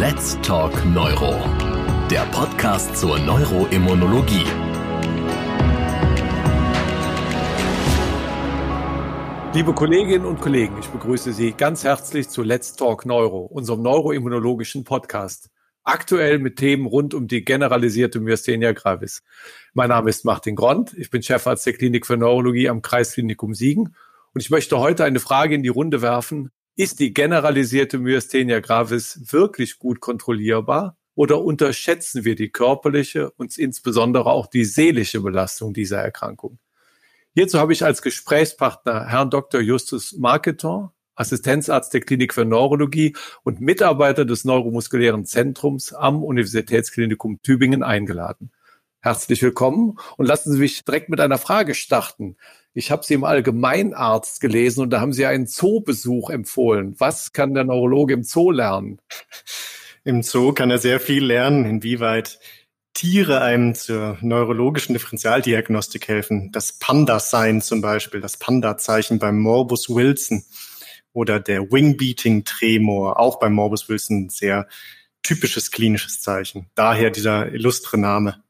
Let's Talk Neuro, der Podcast zur Neuroimmunologie. Liebe Kolleginnen und Kollegen, ich begrüße Sie ganz herzlich zu Let's Talk Neuro, unserem neuroimmunologischen Podcast. Aktuell mit Themen rund um die generalisierte Myasthenia gravis. Mein Name ist Martin Grond, ich bin Chefarzt der Klinik für Neurologie am Kreisklinikum Siegen und ich möchte heute eine Frage in die Runde werfen. Ist die generalisierte Myasthenia gravis wirklich gut kontrollierbar oder unterschätzen wir die körperliche und insbesondere auch die seelische Belastung dieser Erkrankung? Hierzu habe ich als Gesprächspartner Herrn Dr. Justus Marketon, Assistenzarzt der Klinik für Neurologie und Mitarbeiter des Neuromuskulären Zentrums am Universitätsklinikum Tübingen eingeladen. Herzlich willkommen und lassen Sie mich direkt mit einer Frage starten. Ich habe Sie im Allgemeinarzt gelesen und da haben Sie einen Zoobesuch empfohlen. Was kann der Neurologe im Zoo lernen? Im Zoo kann er sehr viel lernen, inwieweit Tiere einem zur neurologischen Differentialdiagnostik helfen. Das Panda-Sign zum Beispiel, das Panda-Zeichen beim Morbus Wilson oder der Wing-Beating-Tremor, auch beim Morbus Wilson sehr typisches klinisches Zeichen. Daher dieser illustre Name.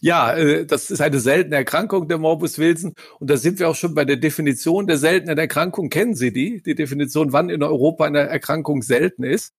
Ja, äh, das ist eine seltene Erkrankung der Morbus Wilson. Und da sind wir auch schon bei der Definition der seltenen Erkrankung. Kennen Sie die? Die Definition, wann in Europa eine Erkrankung selten ist?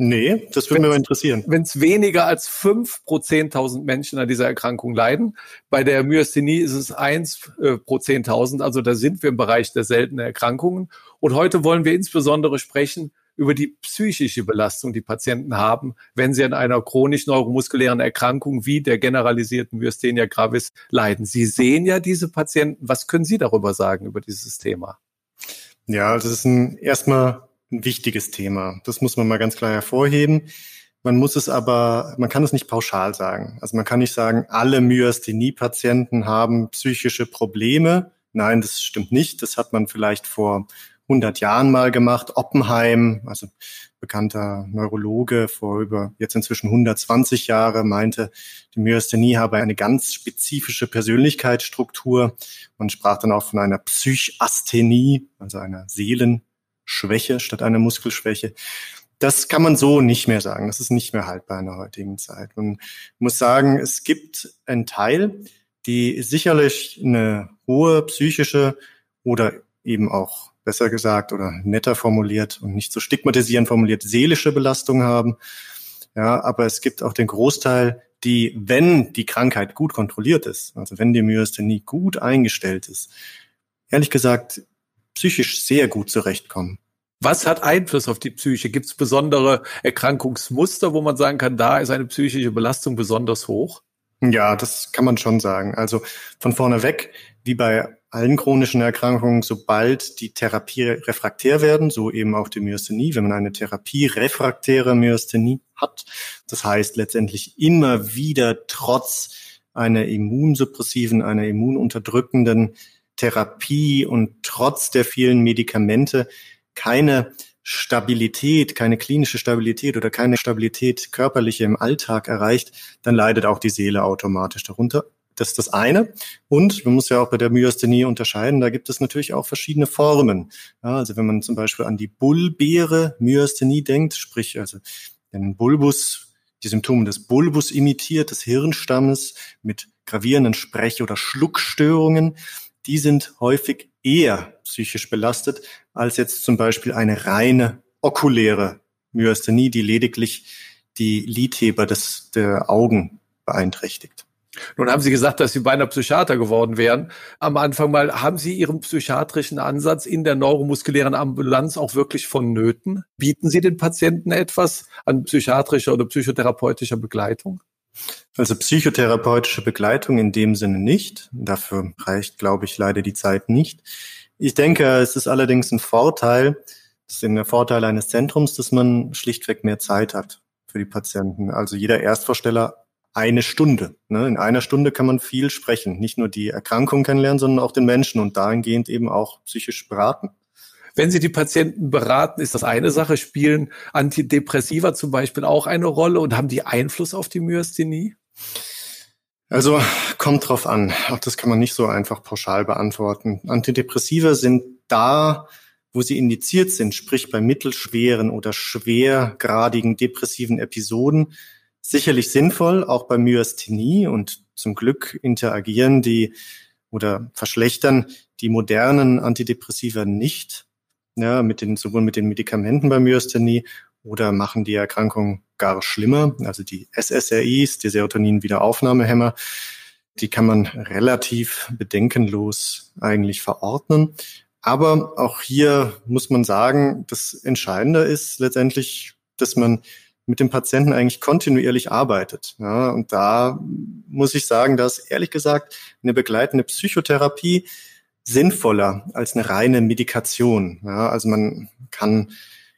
Nee, das würde mich mal interessieren. Wenn es weniger als fünf pro zehntausend Menschen an dieser Erkrankung leiden. Bei der Myasthenie ist es eins äh, pro zehntausend. Also da sind wir im Bereich der seltenen Erkrankungen. Und heute wollen wir insbesondere sprechen über die psychische Belastung, die Patienten haben, wenn sie an einer chronisch neuromuskulären Erkrankung wie der generalisierten Myasthenia gravis leiden. Sie sehen ja diese Patienten. Was können Sie darüber sagen, über dieses Thema? Ja, das ist ein, erstmal ein wichtiges Thema. Das muss man mal ganz klar hervorheben. Man muss es aber, man kann es nicht pauschal sagen. Also man kann nicht sagen, alle Myasthenie-Patienten haben psychische Probleme. Nein, das stimmt nicht. Das hat man vielleicht vor 100 Jahren mal gemacht. Oppenheim, also bekannter Neurologe vor über jetzt inzwischen 120 Jahre, meinte, die Myasthenie habe eine ganz spezifische Persönlichkeitsstruktur. Man sprach dann auch von einer Psychasthenie, also einer Seelenschwäche statt einer Muskelschwäche. Das kann man so nicht mehr sagen. Das ist nicht mehr haltbar in der heutigen Zeit. Man muss sagen, es gibt einen Teil, die sicherlich eine hohe psychische oder eben auch besser gesagt oder netter formuliert und nicht so stigmatisierend formuliert, seelische Belastung haben. Ja, aber es gibt auch den Großteil, die, wenn die Krankheit gut kontrolliert ist, also wenn die Myasthenie gut eingestellt ist, ehrlich gesagt, psychisch sehr gut zurechtkommen. Was hat Einfluss auf die Psyche? Gibt es besondere Erkrankungsmuster, wo man sagen kann, da ist eine psychische Belastung besonders hoch? Ja, das kann man schon sagen. Also von vorne weg, wie bei allen chronischen Erkrankungen, sobald die Therapie refraktär werden, so eben auch die Myasthenie, wenn man eine Therapie refraktäre Myasthenie hat, das heißt letztendlich immer wieder trotz einer immunsuppressiven, einer immununterdrückenden Therapie und trotz der vielen Medikamente keine Stabilität, keine klinische Stabilität oder keine Stabilität körperliche im Alltag erreicht, dann leidet auch die Seele automatisch darunter. Das ist das eine. Und man muss ja auch bei der Myasthenie unterscheiden, da gibt es natürlich auch verschiedene Formen. Ja, also wenn man zum Beispiel an die Bullbeere Myasthenie denkt, sprich also den Bulbus, die Symptome des Bulbus imitiert, des Hirnstammes mit gravierenden Sprech- oder Schluckstörungen, die sind häufig eher psychisch belastet als jetzt zum Beispiel eine reine okuläre Myasthenie, die lediglich die Lidheber des, der Augen beeinträchtigt. Nun haben Sie gesagt, dass Sie beinahe Psychiater geworden wären. Am Anfang mal, haben Sie Ihren psychiatrischen Ansatz in der neuromuskulären Ambulanz auch wirklich vonnöten? Bieten Sie den Patienten etwas an psychiatrischer oder psychotherapeutischer Begleitung? Also psychotherapeutische Begleitung in dem Sinne nicht. Dafür reicht, glaube ich, leider die Zeit nicht. Ich denke, es ist allerdings ein Vorteil, das ist eben der Vorteil eines Zentrums, dass man schlichtweg mehr Zeit hat für die Patienten. Also jeder Erstvorsteller eine Stunde. Ne? In einer Stunde kann man viel sprechen, nicht nur die Erkrankung kennenlernen, sondern auch den Menschen und dahingehend eben auch psychisch beraten. Wenn Sie die Patienten beraten, ist das eine Sache. Spielen Antidepressiva zum Beispiel auch eine Rolle und haben die Einfluss auf die Myasthenie? Also kommt drauf an. Auch das kann man nicht so einfach pauschal beantworten. Antidepressiva sind da, wo sie indiziert sind, sprich bei mittelschweren oder schwergradigen depressiven Episoden, sicherlich sinnvoll, auch bei Myasthenie und zum Glück interagieren die oder verschlechtern die modernen Antidepressiva nicht, ja, mit den, sowohl mit den Medikamenten bei Myasthenie oder machen die Erkrankung gar schlimmer. Also die SSRIs, die Serotonin-Wiederaufnahmehämmer, die kann man relativ bedenkenlos eigentlich verordnen. Aber auch hier muss man sagen, das Entscheidende ist letztendlich, dass man mit dem Patienten eigentlich kontinuierlich arbeitet. Ja, und da muss ich sagen, dass ehrlich gesagt eine begleitende Psychotherapie sinnvoller als eine reine Medikation. Ja, also man kann,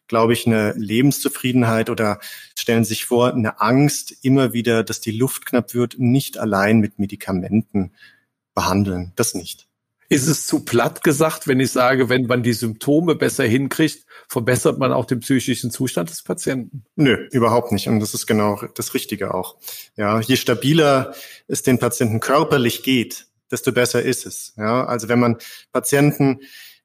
glaube ich, eine Lebenszufriedenheit oder stellen sich vor, eine Angst immer wieder, dass die Luft knapp wird, nicht allein mit Medikamenten behandeln. Das nicht. Ist es zu platt gesagt, wenn ich sage, wenn man die Symptome besser hinkriegt, verbessert man auch den psychischen Zustand des Patienten? Nö, überhaupt nicht. Und das ist genau das Richtige auch. Ja, je stabiler es den Patienten körperlich geht, desto besser ist es. Ja, also wenn man Patienten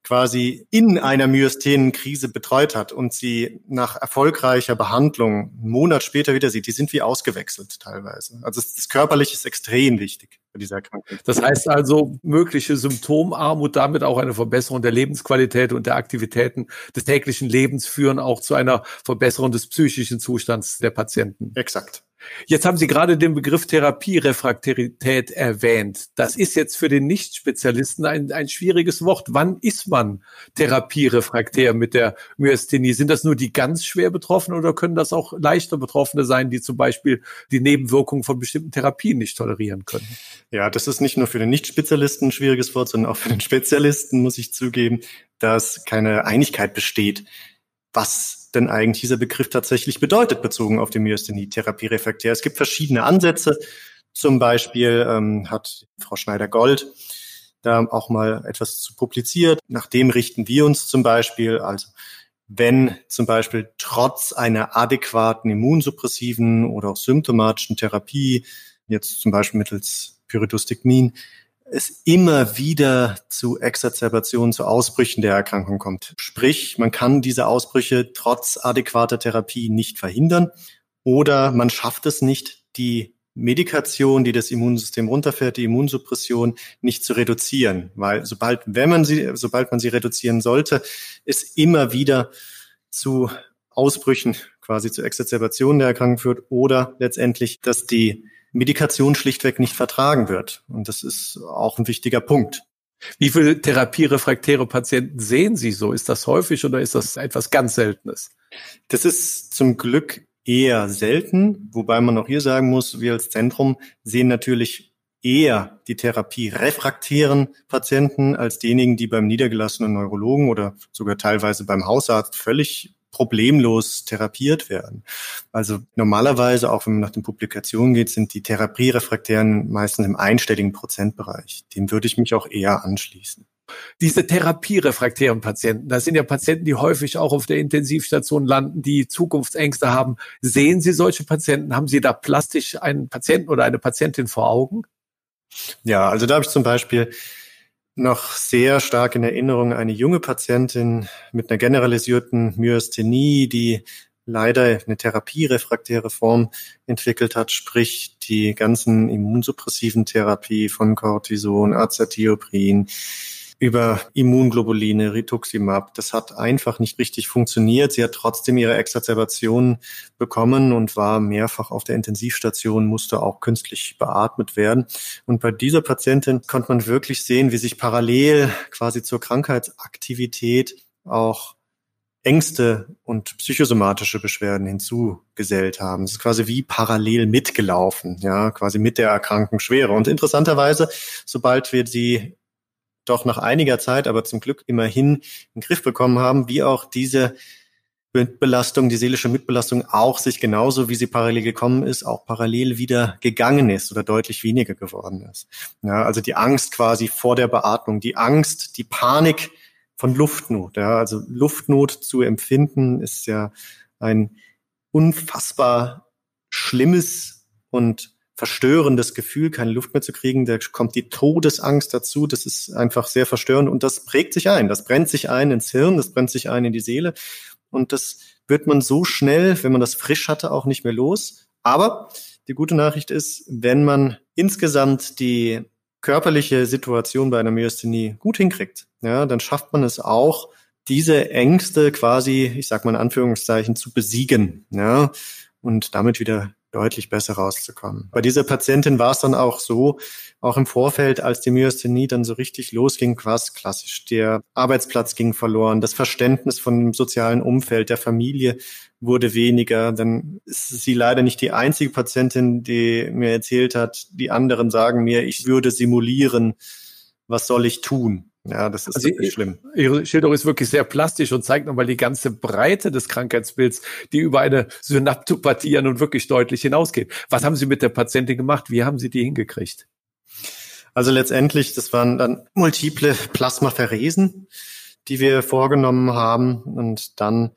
quasi in einer Myasthenenkrise betreut hat und sie nach erfolgreicher Behandlung einen Monat später wieder sieht, die sind wie ausgewechselt teilweise. Also das Körperliche ist extrem wichtig bei dieser Erkrankung. Das heißt also, mögliche Symptomarmut, damit auch eine Verbesserung der Lebensqualität und der Aktivitäten des täglichen Lebens führen auch zu einer Verbesserung des psychischen Zustands der Patienten. Exakt. Jetzt haben Sie gerade den Begriff Therapierefraktarität erwähnt. Das ist jetzt für den Nicht-Spezialisten ein, ein schwieriges Wort. Wann ist man therapierefraktär mit der Myasthenie? Sind das nur die ganz schwer Betroffenen oder können das auch leichter Betroffene sein, die zum Beispiel die Nebenwirkungen von bestimmten Therapien nicht tolerieren können? Ja, das ist nicht nur für den Nicht-Spezialisten ein schwieriges Wort, sondern auch für den Spezialisten muss ich zugeben, dass keine Einigkeit besteht, was denn eigentlich dieser Begriff tatsächlich bedeutet, bezogen auf die Myasthenie-Therapie refraktär. Es gibt verschiedene Ansätze. Zum Beispiel ähm, hat Frau Schneider-Gold da auch mal etwas zu publiziert. Nach dem richten wir uns zum Beispiel, also wenn zum Beispiel trotz einer adäquaten immunsuppressiven oder auch symptomatischen Therapie, jetzt zum Beispiel mittels Pyridostigmin, es immer wieder zu Exacerbationen, zu Ausbrüchen der Erkrankung kommt. Sprich, man kann diese Ausbrüche trotz adäquater Therapie nicht verhindern oder man schafft es nicht, die Medikation, die das Immunsystem runterfährt, die Immunsuppression nicht zu reduzieren, weil sobald, wenn man sie, sobald man sie reduzieren sollte, es immer wieder zu Ausbrüchen, quasi zu Exacerbationen der Erkrankung führt oder letztendlich, dass die Medikation schlichtweg nicht vertragen wird. Und das ist auch ein wichtiger Punkt. Wie viele therapierefraktäre Patienten sehen Sie so? Ist das häufig oder ist das etwas ganz Seltenes? Das ist zum Glück eher selten, wobei man auch hier sagen muss, wir als Zentrum sehen natürlich eher die Therapie refraktären Patienten als diejenigen, die beim niedergelassenen Neurologen oder sogar teilweise beim Hausarzt völlig problemlos therapiert werden. Also normalerweise, auch wenn man nach den Publikationen geht, sind die Therapierefraktären meistens im einstelligen Prozentbereich. Dem würde ich mich auch eher anschließen. Diese therapierefraktären Patienten, das sind ja Patienten, die häufig auch auf der Intensivstation landen, die Zukunftsängste haben. Sehen Sie solche Patienten? Haben Sie da plastisch einen Patienten oder eine Patientin vor Augen? Ja, also da habe ich zum Beispiel noch sehr stark in Erinnerung eine junge Patientin mit einer generalisierten Myasthenie, die leider eine therapierefraktäre Form entwickelt hat, sprich die ganzen immunsuppressiven Therapie von Cortison, Azathioprin, über Immunglobuline, Rituximab. Das hat einfach nicht richtig funktioniert. Sie hat trotzdem ihre Exacerbation bekommen und war mehrfach auf der Intensivstation, musste auch künstlich beatmet werden. Und bei dieser Patientin konnte man wirklich sehen, wie sich parallel quasi zur Krankheitsaktivität auch Ängste und psychosomatische Beschwerden hinzugesellt haben. Es ist quasi wie parallel mitgelaufen, ja, quasi mit der Erkrankungsschwere. Und interessanterweise, sobald wir sie doch nach einiger Zeit, aber zum Glück immerhin in den Griff bekommen haben, wie auch diese Mitbelastung, die seelische Mitbelastung auch sich genauso, wie sie parallel gekommen ist, auch parallel wieder gegangen ist oder deutlich weniger geworden ist. Ja, also die Angst quasi vor der Beatmung, die Angst, die Panik von Luftnot. Ja, also Luftnot zu empfinden ist ja ein unfassbar schlimmes und verstörendes Gefühl, keine Luft mehr zu kriegen. Da kommt die Todesangst dazu. Das ist einfach sehr verstörend und das prägt sich ein. Das brennt sich ein ins Hirn, das brennt sich ein in die Seele. Und das wird man so schnell, wenn man das frisch hatte, auch nicht mehr los. Aber die gute Nachricht ist, wenn man insgesamt die körperliche Situation bei einer Myasthenie gut hinkriegt, ja, dann schafft man es auch, diese Ängste quasi, ich sag mal in Anführungszeichen, zu besiegen, ja, und damit wieder deutlich besser rauszukommen. Bei dieser Patientin war es dann auch so, auch im Vorfeld, als die Myasthenie dann so richtig losging, es klassisch. Der Arbeitsplatz ging verloren, das Verständnis von dem sozialen Umfeld, der Familie wurde weniger. Dann ist sie leider nicht die einzige Patientin, die mir erzählt hat, die anderen sagen mir, ich würde simulieren, was soll ich tun? Ja, das ist also wirklich schlimm. Ihre Schilderung ist wirklich sehr plastisch und zeigt nochmal die ganze Breite des Krankheitsbilds, die über eine Synaptopathie ja nun wirklich deutlich hinausgeht. Was haben Sie mit der Patientin gemacht? Wie haben Sie die hingekriegt? Also letztendlich, das waren dann multiple Plasmapheresen, die wir vorgenommen haben und dann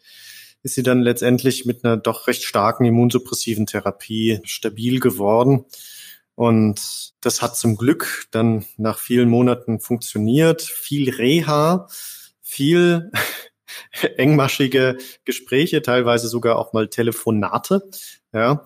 ist sie dann letztendlich mit einer doch recht starken immunsuppressiven Therapie stabil geworden. Und das hat zum Glück dann nach vielen Monaten funktioniert. Viel Reha, viel engmaschige Gespräche, teilweise sogar auch mal Telefonate. Ja,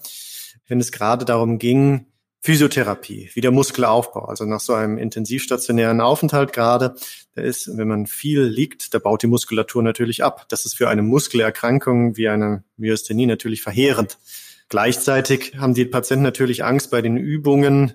wenn es gerade darum ging, Physiotherapie, wieder Muskelaufbau, also nach so einem intensivstationären Aufenthalt gerade, da ist, wenn man viel liegt, da baut die Muskulatur natürlich ab. Das ist für eine Muskelerkrankung wie eine Myasthenie natürlich verheerend. Gleichzeitig haben die Patienten natürlich Angst bei den Übungen,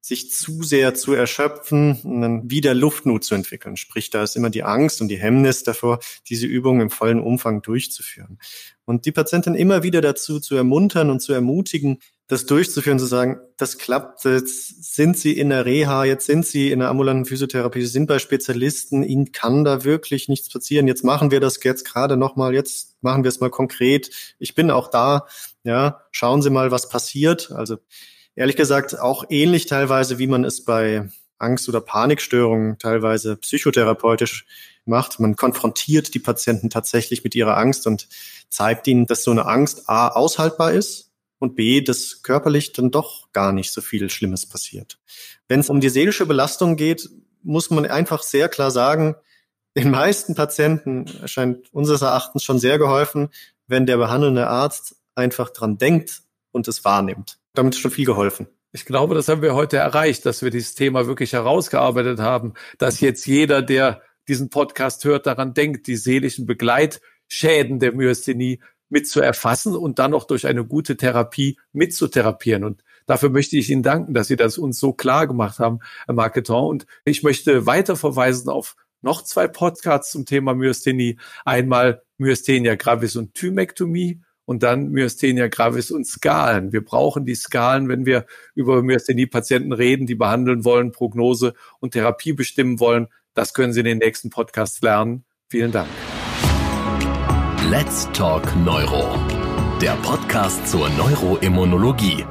sich zu sehr zu erschöpfen und dann wieder Luftnot zu entwickeln. Sprich, da ist immer die Angst und die Hemmnis davor, diese Übungen im vollen Umfang durchzuführen. Und die Patienten immer wieder dazu zu ermuntern und zu ermutigen, das durchzuführen, zu sagen, das klappt, jetzt sind Sie in der Reha, jetzt sind Sie in der ambulanten Physiotherapie, Sie sind bei Spezialisten, Ihnen kann da wirklich nichts passieren. Jetzt machen wir das jetzt gerade nochmal, jetzt machen wir es mal konkret. Ich bin auch da, ja, schauen Sie mal, was passiert. Also ehrlich gesagt auch ähnlich teilweise, wie man es bei Angst- oder Panikstörungen teilweise psychotherapeutisch macht. Man konfrontiert die Patienten tatsächlich mit ihrer Angst und zeigt ihnen, dass so eine Angst A aushaltbar ist und B, dass körperlich dann doch gar nicht so viel Schlimmes passiert. Wenn es um die seelische Belastung geht, muss man einfach sehr klar sagen, den meisten Patienten erscheint unseres Erachtens schon sehr geholfen, wenn der behandelnde Arzt einfach dran denkt und es wahrnimmt. Damit ist schon viel geholfen. Ich glaube, das haben wir heute erreicht, dass wir dieses Thema wirklich herausgearbeitet haben, dass jetzt jeder, der diesen Podcast hört, daran denkt, die seelischen Begleitschäden der Myasthenie mit zu erfassen und dann noch durch eine gute Therapie mitzutherapieren. Und dafür möchte ich Ihnen danken, dass Sie das uns so klar gemacht haben, Herr Marketon. Und ich möchte weiter verweisen auf noch zwei Podcasts zum Thema Myasthenie. Einmal Myasthenia gravis und Thymektomie und dann Myasthenia gravis und Skalen. Wir brauchen die Skalen, wenn wir über Myasthenie-Patienten reden, die behandeln wollen, Prognose und Therapie bestimmen wollen. Das können Sie in den nächsten Podcasts lernen. Vielen Dank. Let's Talk Neuro. Der Podcast zur Neuroimmunologie